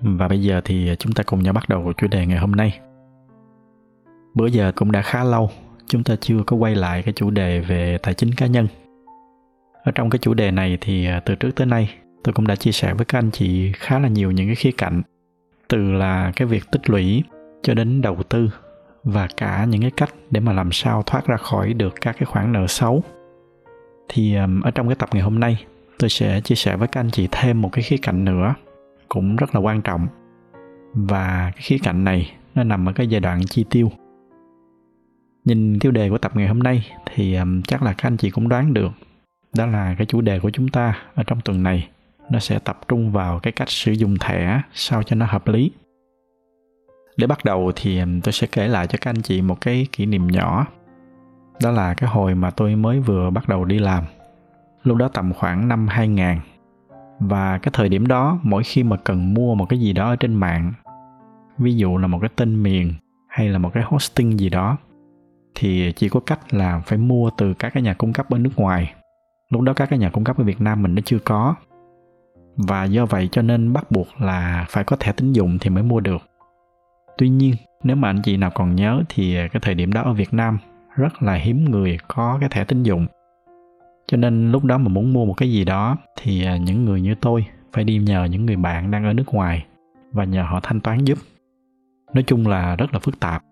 và bây giờ thì chúng ta cùng nhau bắt đầu chủ đề ngày hôm nay. Bữa giờ cũng đã khá lâu, chúng ta chưa có quay lại cái chủ đề về tài chính cá nhân. Ở trong cái chủ đề này thì à, từ trước tới nay tôi cũng đã chia sẻ với các anh chị khá là nhiều những cái khía cạnh từ là cái việc tích lũy cho đến đầu tư và cả những cái cách để mà làm sao thoát ra khỏi được các cái khoản nợ xấu thì à, ở trong cái tập ngày hôm nay tôi sẽ chia sẻ với các anh chị thêm một cái khía cạnh nữa cũng rất là quan trọng. Và cái khía cạnh này nó nằm ở cái giai đoạn chi tiêu. Nhìn tiêu đề của tập ngày hôm nay thì chắc là các anh chị cũng đoán được, đó là cái chủ đề của chúng ta ở trong tuần này. Nó sẽ tập trung vào cái cách sử dụng thẻ sao cho nó hợp lý. Để bắt đầu thì tôi sẽ kể lại cho các anh chị một cái kỷ niệm nhỏ. Đó là cái hồi mà tôi mới vừa bắt đầu đi làm. Lúc đó tầm khoảng năm 2000 và cái thời điểm đó, mỗi khi mà cần mua một cái gì đó ở trên mạng, ví dụ là một cái tên miền hay là một cái hosting gì đó, thì chỉ có cách là phải mua từ các cái nhà cung cấp ở nước ngoài. Lúc đó các cái nhà cung cấp ở việt nam mình nó chưa có. Và do vậy cho nên bắt buộc là phải có thẻ tín dụng thì mới mua được. Tuy nhiên, nếu mà anh chị nào còn nhớ thì cái thời điểm đó ở việt nam rất là hiếm người có cái thẻ tín dụng cho nên lúc đó mà muốn mua một cái gì đó thì à, những người như tôi phải đi nhờ những người bạn đang ở nước ngoài và nhờ họ thanh toán giúp. Nói chung là rất là phức tạp.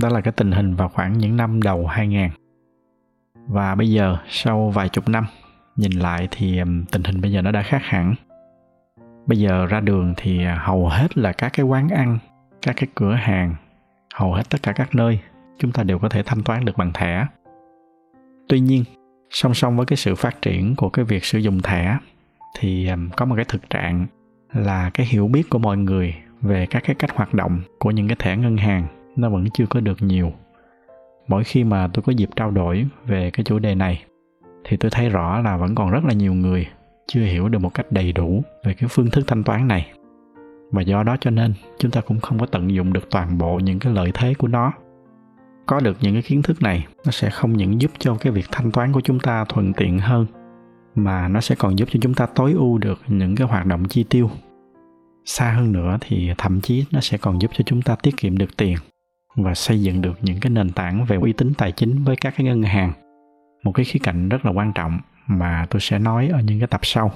Đó là cái tình hình vào khoảng những năm đầu 2000 và bây giờ, sau vài chục năm, nhìn lại thì tình hình bây giờ nó đã khác hẳn. Bây giờ ra đường thì à, hầu hết là các cái quán ăn, các cái cửa hàng, hầu hết tất cả các nơi, chúng ta đều có thể thanh toán được bằng thẻ. Tuy nhiên song song với cái sự phát triển của cái việc sử dụng thẻ, thì có một cái thực trạng là cái hiểu biết của mọi người về các cái cách hoạt động của những cái thẻ ngân hàng nó vẫn chưa có được nhiều. Mỗi khi mà tôi có dịp trao đổi về cái chủ đề này, thì tôi thấy rõ là vẫn còn rất là nhiều người chưa hiểu được một cách đầy đủ về cái phương thức thanh toán này. Và do đó cho nên chúng ta cũng không có tận dụng được toàn bộ những cái lợi thế của nó có được những cái kiến thức này, nó sẽ không những giúp cho cái việc thanh toán của chúng ta thuận tiện hơn, mà nó sẽ còn giúp cho chúng ta tối ưu được những cái hoạt động chi tiêu. Xa hơn nữa thì thậm chí nó sẽ còn giúp cho chúng ta tiết kiệm được tiền và xây dựng được những cái nền tảng về uy tín tài chính với các cái ngân hàng. Một cái khía cạnh rất là quan trọng mà tôi sẽ nói ở những cái tập sau.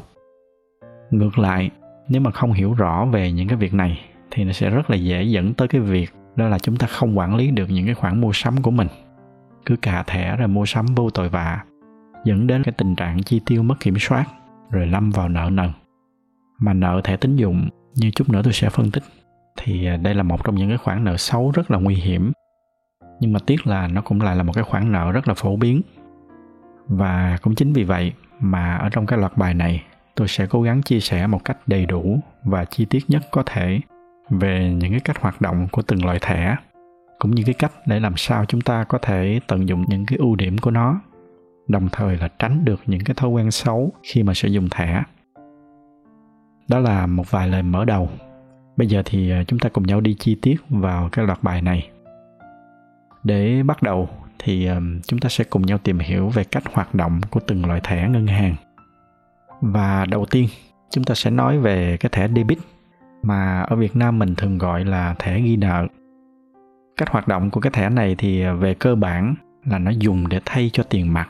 Ngược lại, nếu mà không hiểu rõ về những cái việc này thì nó sẽ rất là dễ dẫn tới cái việc đó là chúng ta không quản lý được những cái khoản mua sắm của mình. Cứ cà thẻ rồi mua sắm vô tội vạ, dẫn đến cái tình trạng chi tiêu mất kiểm soát, rồi lâm vào nợ nần. Mà nợ thẻ tín dụng, như chút nữa tôi sẽ phân tích, thì à, đây là một trong những cái khoản nợ xấu rất là nguy hiểm. Nhưng mà tiếc là nó cũng lại là một cái khoản nợ rất là phổ biến. Và cũng chính vì vậy mà ở trong cái loạt bài này, tôi sẽ cố gắng chia sẻ một cách đầy đủ và chi tiết nhất có thể về những cái cách hoạt động của từng loại thẻ, cũng như cái cách để làm sao chúng ta có thể tận dụng những cái ưu điểm của nó, đồng thời là tránh được những cái thói quen xấu khi mà sử dụng thẻ. Đó là một vài lời mở đầu. Bây giờ thì à, chúng ta cùng nhau đi chi tiết vào cái loạt bài này. Để bắt đầu thì à, chúng ta sẽ cùng nhau tìm hiểu về cách hoạt động của từng loại thẻ ngân hàng. Và đầu tiên, chúng ta sẽ nói về cái thẻ debit mà ở Việt Nam mình thường gọi là thẻ ghi nợ. Cách hoạt động của cái thẻ này thì à, về cơ bản là nó dùng để thay cho tiền mặt.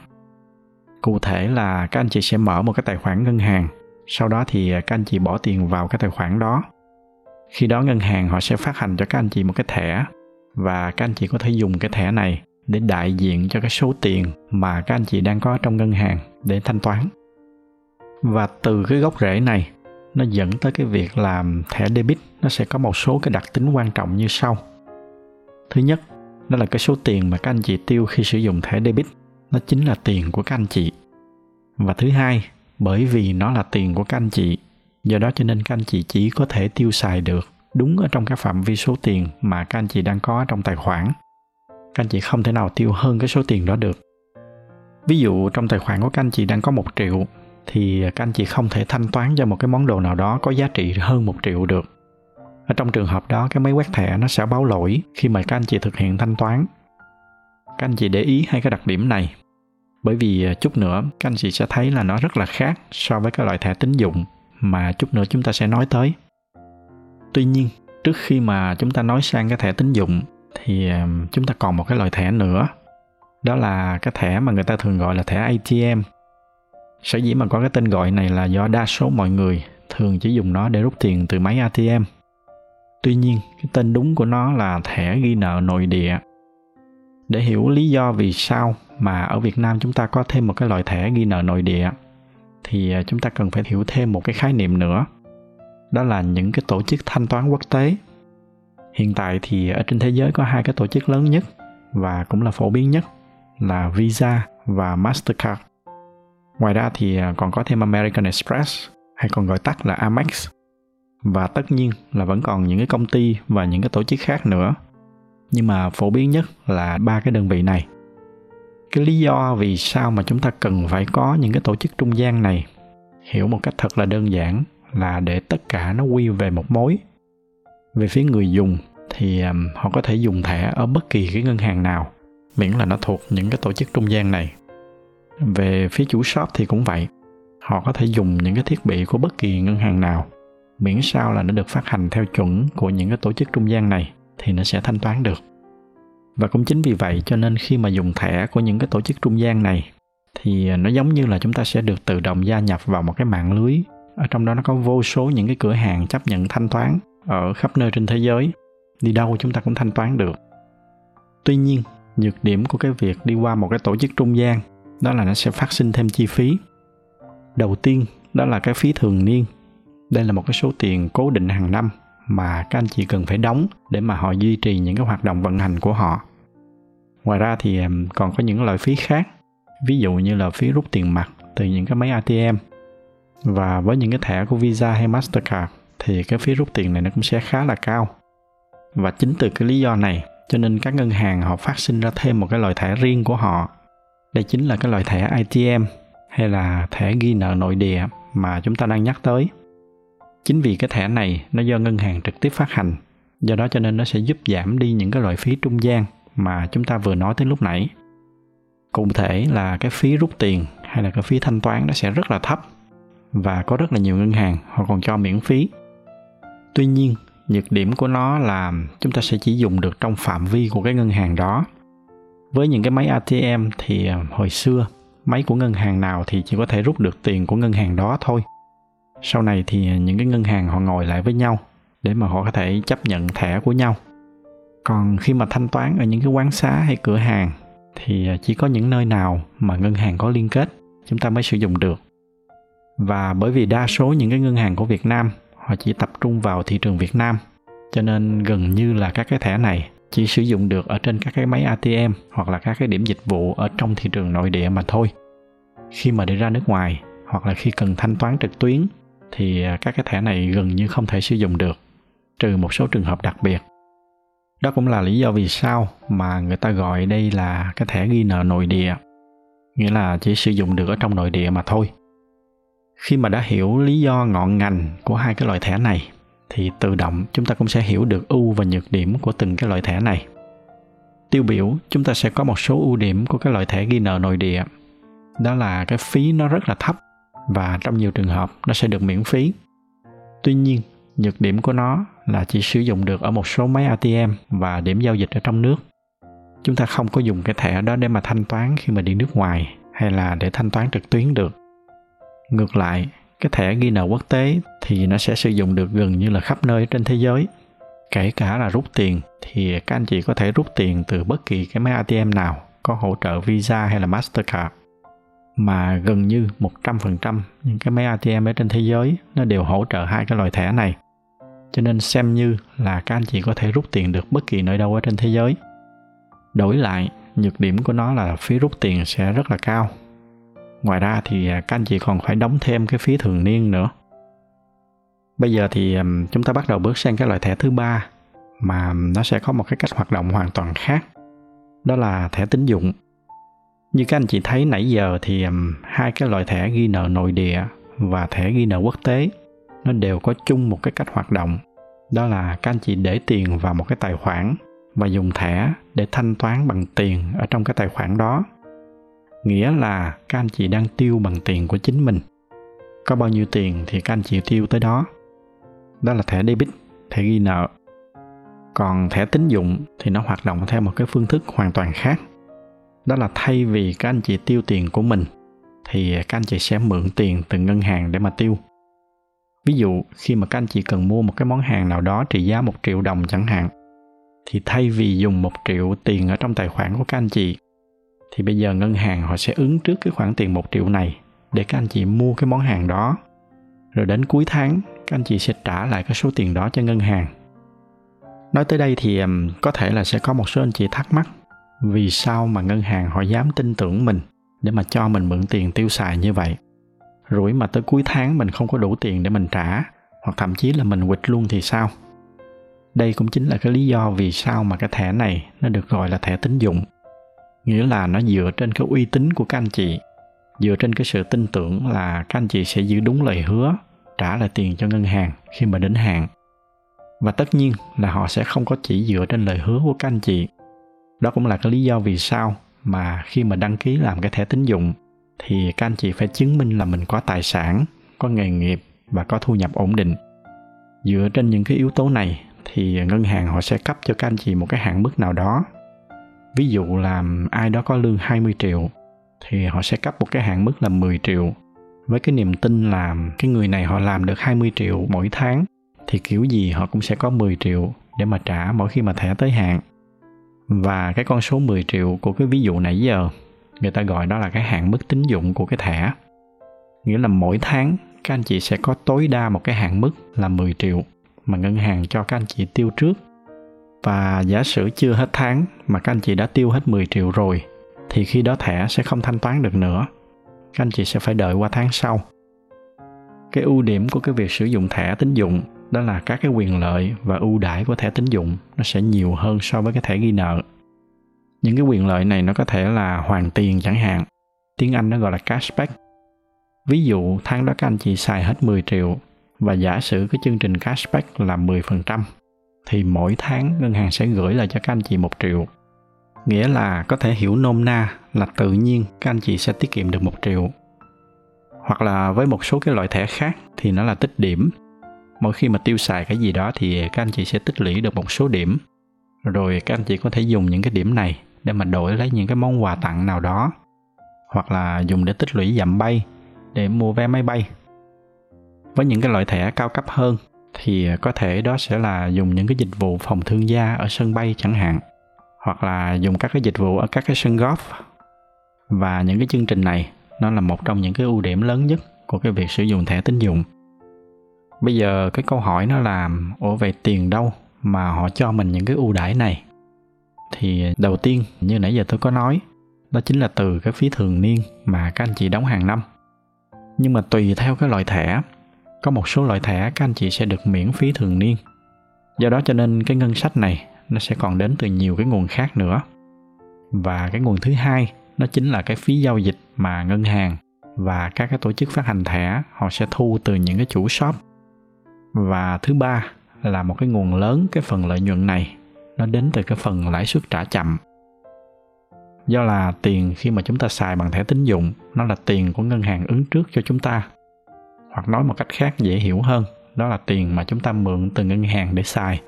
Cụ thể là các anh chị sẽ mở một cái tài khoản ngân hàng, sau đó thì à, các anh chị bỏ tiền vào cái tài khoản đó. Khi đó ngân hàng họ sẽ phát hành cho các anh chị một cái thẻ và các anh chị có thể dùng cái thẻ này để đại diện cho cái số tiền mà các anh chị đang có trong ngân hàng để thanh toán. Và từ cái gốc rễ này nó dẫn tới cái việc làm thẻ debit. Nó sẽ có một số cái đặc tính quan trọng như sau. Thứ nhất, đó là cái số tiền mà các anh chị tiêu khi sử dụng thẻ debit. Nó chính là tiền của các anh chị. Và thứ hai, bởi vì nó là tiền của các anh chị, do đó cho nên các anh chị chỉ có thể tiêu xài được đúng ở trong cái phạm vi số tiền mà các anh chị đang có trong tài khoản. Các anh chị không thể nào tiêu hơn cái số tiền đó được. Ví dụ trong tài khoản của các anh chị đang có một triệu thì các anh chị không thể thanh toán cho một cái món đồ nào đó có giá trị hơn một triệu được. Ở trong trường hợp đó, cái máy quét thẻ nó sẽ báo lỗi khi mà các anh chị thực hiện thanh toán. Các anh chị để ý hai cái đặc điểm này. Bởi vì à, chút nữa, các anh chị sẽ thấy là nó rất là khác so với cái loại thẻ tín dụng mà chút nữa chúng ta sẽ nói tới. Tuy nhiên, trước khi mà chúng ta nói sang cái thẻ tín dụng thì à, chúng ta còn một cái loại thẻ nữa. Đó là cái thẻ mà người ta thường gọi là thẻ atm sở dĩ mà có cái tên gọi này là do đa số mọi người thường chỉ dùng nó để rút tiền từ máy atm tuy nhiên, cái tên đúng của nó là thẻ ghi nợ nội địa. Để hiểu lý do vì sao mà ở Việt Nam chúng ta có thêm một cái loại thẻ ghi nợ nội địa, thì à, chúng ta cần phải hiểu thêm một cái khái niệm nữa. Đó là những cái tổ chức thanh toán quốc tế. Hiện tại thì ở trên thế giới có hai cái tổ chức lớn nhất và cũng là phổ biến nhất là Visa và Mastercard ngoài ra thì à, còn có thêm American Express, hay còn gọi tắt là Amex. Và tất nhiên là vẫn còn những cái công ty và những cái tổ chức khác nữa. Nhưng mà phổ biến nhất là ba cái đơn vị này. Cái lý do vì sao mà chúng ta cần phải có những cái tổ chức trung gian này, hiểu một cách thật là đơn giản, là để tất cả nó quy về một mối. Về phía người dùng thì à, họ có thể dùng thẻ ở bất kỳ cái ngân hàng nào, miễn là nó thuộc những cái tổ chức trung gian này về phía chủ shop thì cũng vậy. Họ có thể dùng những cái thiết bị của bất kỳ ngân hàng nào. Miễn sao là nó được phát hành theo chuẩn của những cái tổ chức trung gian này thì nó sẽ thanh toán được. Và cũng chính vì vậy cho nên khi mà dùng thẻ của những cái tổ chức trung gian này thì nó giống như là chúng ta sẽ được tự động gia nhập vào một cái mạng lưới. Ở trong đó nó có vô số những cái cửa hàng chấp nhận thanh toán ở khắp nơi trên thế giới. Đi đâu chúng ta cũng thanh toán được. Tuy nhiên, nhược điểm của cái việc đi qua một cái tổ chức trung gian đó là nó sẽ phát sinh thêm chi phí. Đầu tiên, đó là cái phí thường niên. Đây là một cái số tiền cố định hàng năm mà các anh chị cần phải đóng để mà họ duy trì những cái hoạt động vận hành của họ. Ngoài ra thì còn có những loại phí khác, ví dụ như là phí rút tiền mặt từ những cái máy atm và với những cái thẻ của visa hay mastercard thì cái phí rút tiền này nó cũng sẽ khá là cao. Và chính từ cái lý do này, cho nên các ngân hàng họ phát sinh ra thêm một cái loại thẻ riêng của họ đây chính là cái loại thẻ atm hay là thẻ ghi nợ nội địa mà chúng ta đang nhắc tới. Chính vì cái thẻ này, nó do ngân hàng trực tiếp phát hành, do đó cho nên nó sẽ giúp giảm đi những cái loại phí trung gian mà chúng ta vừa nói tới lúc nãy. Cụ thể là cái phí rút tiền hay là cái phí thanh toán nó sẽ rất là thấp và có rất là nhiều ngân hàng họ còn cho miễn phí. Tuy nhiên, nhược điểm của nó là chúng ta sẽ chỉ dùng được trong phạm vi của cái ngân hàng đó với những cái máy atm thì ờ, hồi xưa, máy của ngân hàng nào thì chỉ có thể rút được tiền của ngân hàng đó thôi. Sau này thì ờ, những cái ngân hàng họ ngồi lại với nhau để mà họ có thể chấp nhận thẻ của nhau. Còn khi mà thanh toán ở những cái quán xá hay cửa hàng thì ờ, chỉ có những nơi nào mà ngân hàng có liên kết, chúng ta mới sử dụng được. Và bởi vì đa số những cái ngân hàng của Việt Nam, họ chỉ tập trung vào thị trường Việt Nam, cho nên gần như là các cái thẻ này chỉ sử dụng được ở trên các cái máy ATM hoặc là các cái điểm dịch vụ ở trong thị trường nội địa mà thôi. Khi mà đi ra nước ngoài hoặc là khi cần thanh toán trực tuyến thì à, các cái thẻ này gần như không thể sử dụng được, trừ một số trường hợp đặc biệt đó cũng là lý do vì sao mà người ta gọi đây là cái thẻ ghi nợ nội địa, nghĩa là chỉ sử dụng được ở trong nội địa mà thôi khi mà đã hiểu lý do ngọn ngành của hai cái loại thẻ này thì tự động chúng ta cũng sẽ hiểu được ưu và nhược điểm của từng cái loại thẻ này tiêu biểu chúng ta sẽ có một số ưu điểm của cái loại thẻ ghi nợ nội địa đó là cái phí nó rất là thấp và trong nhiều trường hợp nó sẽ được miễn phí. Tuy nhiên, nhược điểm của nó là chỉ sử dụng được ở một số máy ATM và điểm giao dịch ở trong nước. Chúng ta không có dùng cái thẻ đó để mà thanh toán khi mà đi nước ngoài hay là để thanh toán trực tuyến được. Ngược lại, cái thẻ ghi nợ quốc tế thì nó sẽ sử dụng được gần như là khắp nơi trên thế giới. Kể cả là rút tiền thì các anh chị có thể rút tiền từ bất kỳ cái máy ATM nào có hỗ trợ Visa hay là Mastercard mà gần như 100% những cái máy ATM ở trên thế giới nó đều hỗ trợ hai cái loại thẻ này. Cho nên xem như là các anh chị có thể rút tiền được bất kỳ nơi đâu ở trên thế giới. Đổi lại, nhược điểm của nó là phí rút tiền sẽ rất là cao. Ngoài ra thì à, các anh chị còn phải đóng thêm cái phí thường niên nữa. bây giờ thì chúng ta bắt đầu bước sang cái loại thẻ thứ ba mà nó sẽ có một cái cách hoạt động hoàn toàn khác. Đó là thẻ tín dụng. Như các anh chị thấy nãy giờ thì hai cái loại thẻ ghi nợ nội địa và thẻ ghi nợ quốc tế, nó đều có chung một cái cách hoạt động. Đó là các anh chị để tiền vào một cái tài khoản và dùng thẻ để thanh toán bằng tiền ở trong cái tài khoản đó nghĩa là các anh chị đang tiêu bằng tiền của chính mình. Có bao nhiêu tiền thì các anh chị tiêu tới đó. Đó là thẻ debit, thẻ ghi nợ. Còn thẻ tín dụng thì nó hoạt động theo một cái phương thức hoàn toàn khác. Đó là thay vì các anh chị tiêu tiền của mình, thì các anh chị sẽ mượn tiền từ ngân hàng để mà tiêu. Ví dụ, khi mà các anh chị cần mua một cái món hàng nào đó trị giá một triệu đồng chẳng hạn, thì thay vì dùng một triệu tiền ở trong tài khoản của các anh chị thì bây giờ ngân hàng họ sẽ ứng trước cái khoản tiền một triệu này để các anh chị mua cái món hàng đó. Rồi đến cuối tháng, các anh chị sẽ trả lại cái số tiền đó cho ngân hàng. Nói tới đây thì có thể là sẽ có một số anh chị thắc mắc vì sao mà ngân hàng họ dám tin tưởng mình để mà cho mình mượn tiền tiêu xài như vậy. Rủi mà tới cuối tháng mình không có đủ tiền để mình trả, hoặc thậm chí là mình quỵt luôn thì sao? Đây cũng chính là cái lý do vì sao mà cái thẻ này nó được gọi là thẻ tín dụng nghĩa là nó dựa trên cái uy tín của các anh chị, dựa trên cái sự tin tưởng là các anh chị sẽ giữ đúng lời hứa, trả lại tiền cho ngân hàng khi mà đến hạn. Và tất nhiên là họ sẽ không có chỉ dựa trên lời hứa của các anh chị. Đó cũng là cái lý do vì sao mà khi mà đăng ký làm cái thẻ tín dụng thì các anh chị phải chứng minh là mình có tài sản, có nghề nghiệp và có thu nhập ổn định. Dựa trên những cái yếu tố này thì ngân hàng họ sẽ cấp cho các anh chị một cái hạn mức nào đó ví dụ là ai đó có lương 20 triệu thì họ sẽ cấp một cái hạn mức là 10 triệu. Với cái niềm tin là cái người này họ làm được 20 triệu mỗi tháng thì kiểu gì họ cũng sẽ có 10 triệu để mà trả mỗi khi mà thẻ tới hạn. Và cái con số 10 triệu của cái ví dụ nãy giờ, người ta gọi đó là cái hạn mức tín dụng của cái thẻ. Nghĩa là mỗi tháng các anh chị sẽ có tối đa một cái hạn mức là 10 triệu mà ngân hàng cho các anh chị tiêu trước và giả sử chưa hết tháng mà các anh chị đã tiêu hết 10 triệu rồi, thì khi đó thẻ sẽ không thanh toán được nữa. Các anh chị sẽ phải đợi qua tháng sau. Cái ưu điểm của cái việc sử dụng thẻ tín dụng đó là các cái quyền lợi và ưu đãi của thẻ tín dụng nó sẽ nhiều hơn so với cái thẻ ghi nợ. Những cái quyền lợi này nó có thể là hoàn tiền chẳng hạn. Tiếng anh nó gọi là cashback. Ví dụ, tháng đó các anh chị xài hết 10 triệu và giả sử cái chương trình cashback là 10% thì mỗi tháng ngân hàng sẽ gửi lại cho các anh chị một triệu. Nghĩa là có thể hiểu nôm na là tự nhiên các anh chị sẽ tiết kiệm được một triệu. Hoặc là với một số cái loại thẻ khác thì nó là tích điểm. Mỗi khi mà tiêu xài cái gì đó thì các anh chị sẽ tích lũy được một số điểm. Rồi các anh chị có thể dùng những cái điểm này để mà đổi lấy những cái món quà tặng nào đó. Hoặc là dùng để tích lũy dặm bay, để mua vé máy bay. Với những cái loại thẻ cao cấp hơn thì à, có thể đó sẽ là dùng những cái dịch vụ phòng thương gia ở sân bay chẳng hạn, hoặc là dùng các cái dịch vụ ở các cái sân golf. Và những cái chương trình này, nó là một trong những cái ưu điểm lớn nhất của cái việc sử dụng thẻ tín dụng. Bây giờ cái câu hỏi nó là, ủa về tiền đâu mà họ cho mình những cái ưu đãi này? Thì đầu tiên, như nãy giờ tôi có nói, đó chính là từ cái phí thường niên mà các anh chị đóng hàng năm. Nhưng mà tùy theo cái loại thẻ có một số loại thẻ các anh chị sẽ được miễn phí thường niên. Do đó cho nên cái ngân sách này nó sẽ còn đến từ nhiều cái nguồn khác nữa. Và cái nguồn thứ hai, nó chính là cái phí giao dịch mà ngân hàng và các cái tổ chức phát hành thẻ, họ sẽ thu từ những cái chủ shop. Và thứ ba là một cái nguồn lớn, cái phần lợi nhuận này, nó đến từ cái phần lãi suất trả chậm. Do là tiền khi mà chúng ta xài bằng thẻ tín dụng, nó là tiền của ngân hàng ứng trước cho chúng ta hoặc nói một cách khác dễ hiểu hơn, đó là tiền mà chúng ta mượn từ ngân hàng để xài.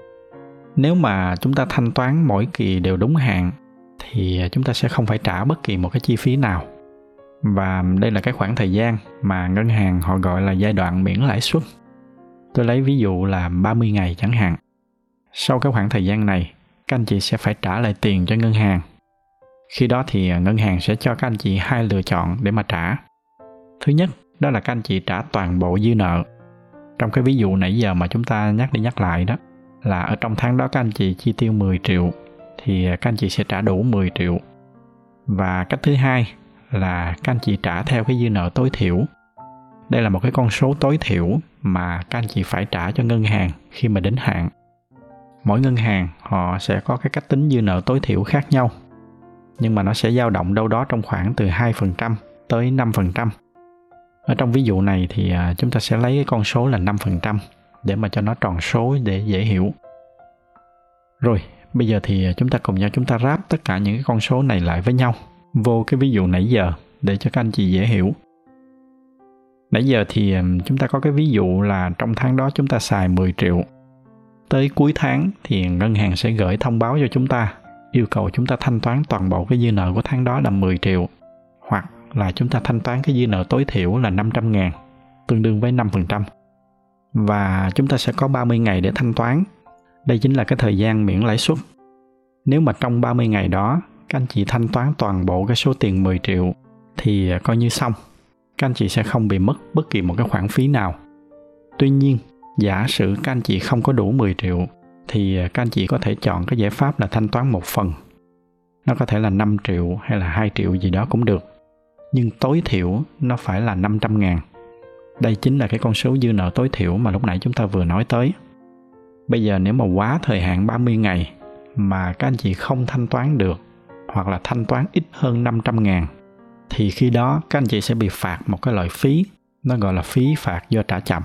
Nếu mà chúng ta thanh toán mỗi kỳ đều đúng hạn, thì chúng ta sẽ không phải trả bất kỳ một cái chi phí nào. Và đây là cái khoảng thời gian mà ngân hàng họ gọi là giai đoạn miễn lãi suất. Tôi lấy ví dụ là 30 ngày chẳng hạn. Sau cái khoảng thời gian này, các anh chị sẽ phải trả lại tiền cho ngân hàng. Khi đó thì ngân hàng sẽ cho các anh chị hai lựa chọn để mà trả. Thứ nhất đó là các anh chị trả toàn bộ dư nợ. Trong cái ví dụ nãy giờ mà chúng ta nhắc đi nhắc lại đó, là ở trong tháng đó các anh chị chi tiêu 10 triệu, thì các anh chị sẽ trả đủ 10 triệu. Và cách thứ hai là các anh chị trả theo cái dư nợ tối thiểu. Đây là một cái con số tối thiểu mà các anh chị phải trả cho ngân hàng khi mà đến hạn. Mỗi ngân hàng họ sẽ có cái cách tính dư nợ tối thiểu khác nhau, nhưng mà nó sẽ dao động đâu đó trong khoảng từ 2% tới 5%. Ở trong ví dụ này thì à, chúng ta sẽ lấy cái con số là 5% để mà cho nó tròn số để dễ hiểu. Rồi, bây giờ thì à, chúng ta cùng nhau chúng ta ráp tất cả những cái con số này lại với nhau vô cái ví dụ nãy giờ để cho các anh chị dễ hiểu. Nãy giờ thì à, chúng ta có cái ví dụ là trong tháng đó chúng ta xài 10 triệu. Tới cuối tháng thì ngân hàng sẽ gửi thông báo cho chúng ta yêu cầu chúng ta thanh toán toàn bộ cái dư nợ của tháng đó là 10 triệu hoặc là chúng ta thanh toán cái dư nợ tối thiểu là 500 ngàn, tương đương với 5% và chúng ta sẽ có 30 ngày để thanh toán. Đây chính là cái thời gian miễn lãi suất. Nếu mà trong 30 ngày đó, các anh chị thanh toán toàn bộ cái số tiền 10 triệu thì coi như xong. Các anh chị sẽ không bị mất bất kỳ một cái khoản phí nào. Tuy nhiên, giả sử các anh chị không có đủ 10 triệu thì các anh chị có thể chọn cái giải pháp là thanh toán một phần. Nó có thể là 5 triệu hay là 2 triệu gì đó cũng được nhưng tối thiểu nó phải là 500 ngàn. Đây chính là cái con số dư nợ tối thiểu mà lúc nãy chúng ta vừa nói tới. Bây giờ nếu mà quá thời hạn 30 ngày mà các anh chị không thanh toán được hoặc là thanh toán ít hơn 500 ngàn, thì khi đó các anh chị sẽ bị phạt một cái loại phí, nó gọi là phí phạt do trả chậm,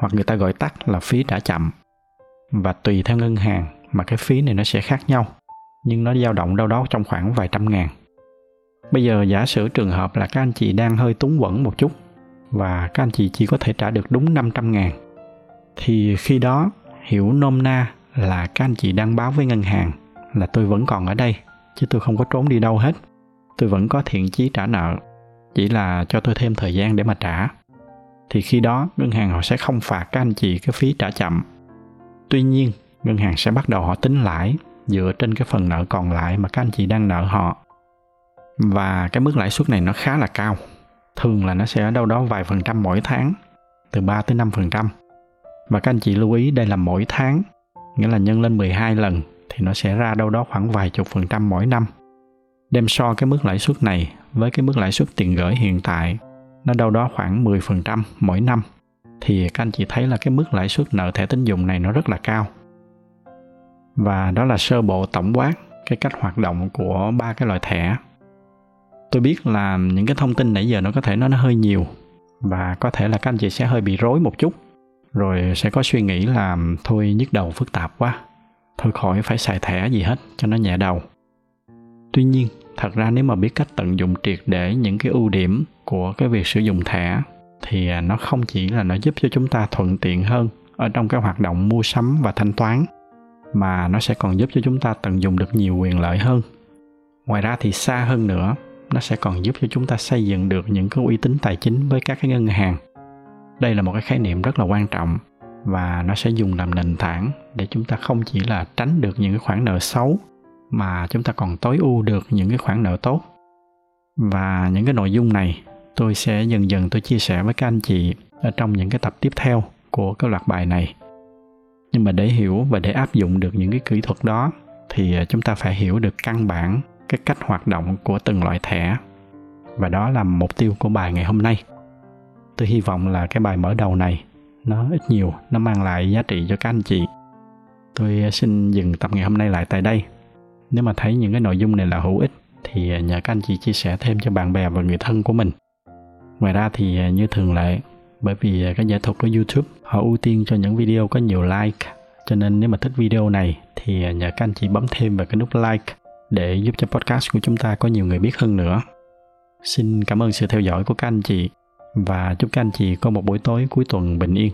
hoặc người ta gọi tắt là phí trả chậm. Và tùy theo ngân hàng mà cái phí này nó sẽ khác nhau, nhưng nó dao động đâu đó trong khoảng vài trăm ngàn bây giờ giả sử trường hợp là các anh chị đang hơi túng quẩn một chút và các anh chị chỉ có thể trả được đúng 500 ngàn, thì khi đó hiểu nôm na là các anh chị đang báo với ngân hàng là tôi vẫn còn ở đây, chứ tôi không có trốn đi đâu hết. Tôi vẫn có thiện chí trả nợ, chỉ là cho tôi thêm thời gian để mà trả. Thì khi đó ngân hàng họ sẽ không phạt các anh chị cái phí trả chậm. Tuy nhiên, ngân hàng sẽ bắt đầu họ tính lãi dựa trên cái phần nợ còn lại mà các anh chị đang nợ họ và cái mức lãi suất này nó khá là cao thường là nó sẽ ở đâu đó vài phần trăm mỗi tháng, từ 3 tới 5 phần trăm và các anh chị lưu ý, đây là mỗi tháng, nghĩa là nhân lên 12 lần, thì nó sẽ ra đâu đó khoảng vài chục phần trăm mỗi năm đem so cái mức lãi suất này với cái mức lãi suất tiền gửi hiện tại, nó đâu đó khoảng 10% mỗi năm thì các anh chị thấy là cái mức lãi suất nợ thẻ tín dụng này nó rất là cao. Và đó là sơ bộ tổng quát cái cách hoạt động của ba cái loại thẻ. Tôi biết là những cái thông tin nãy giờ nó có thể nó nó hơi nhiều và có thể là các anh chị sẽ hơi bị rối một chút. Rồi sẽ có suy nghĩ là, thôi nhức đầu phức tạp quá, thôi khỏi phải xài thẻ gì hết cho nó nhẹ đầu. Tuy nhiên, thật ra nếu mà biết cách tận dụng triệt để những cái ưu điểm của cái việc sử dụng thẻ, thì à, nó không chỉ là nó giúp cho chúng ta thuận tiện hơn ở trong cái hoạt động mua sắm và thanh toán, mà nó sẽ còn giúp cho chúng ta tận dụng được nhiều quyền lợi hơn. Ngoài ra thì xa hơn nữa nó sẽ còn giúp cho chúng ta xây dựng được những cái uy tín tài chính với các cái ngân hàng. Đây là một cái khái niệm rất là quan trọng và nó sẽ dùng làm nền tảng để chúng ta không chỉ là tránh được những cái khoản nợ xấu, mà chúng ta còn tối ưu được những cái khoản nợ tốt. Và những cái nội dung này tôi sẽ dần dần tôi chia sẻ với các anh chị ở trong những cái tập tiếp theo của cái loạt bài này. Nhưng mà để hiểu và để áp dụng được những cái kỹ thuật đó thì à, chúng ta phải hiểu được căn bản cái cách hoạt động của từng loại thẻ. Và đó là mục tiêu của bài ngày hôm nay. Tôi hy vọng là cái bài mở đầu này, nó ít nhiều, nó mang lại giá trị cho các anh chị. Tôi xin dừng tập ngày hôm nay lại tại đây. Nếu mà thấy những cái nội dung này là hữu ích, thì nhờ các anh chị chia sẻ thêm cho bạn bè và người thân của mình. Ngoài ra thì, như thường lệ, bởi vì cái giải thuật của youtube, họ ưu tiên cho những video có nhiều like. Cho nên nếu mà thích video này, thì nhờ các anh chị bấm thêm vào cái nút like để giúp cho podcast của chúng ta có nhiều người biết hơn nữa. Xin cảm ơn sự theo dõi của các anh chị và chúc các anh chị có một buổi tối cuối tuần bình yên.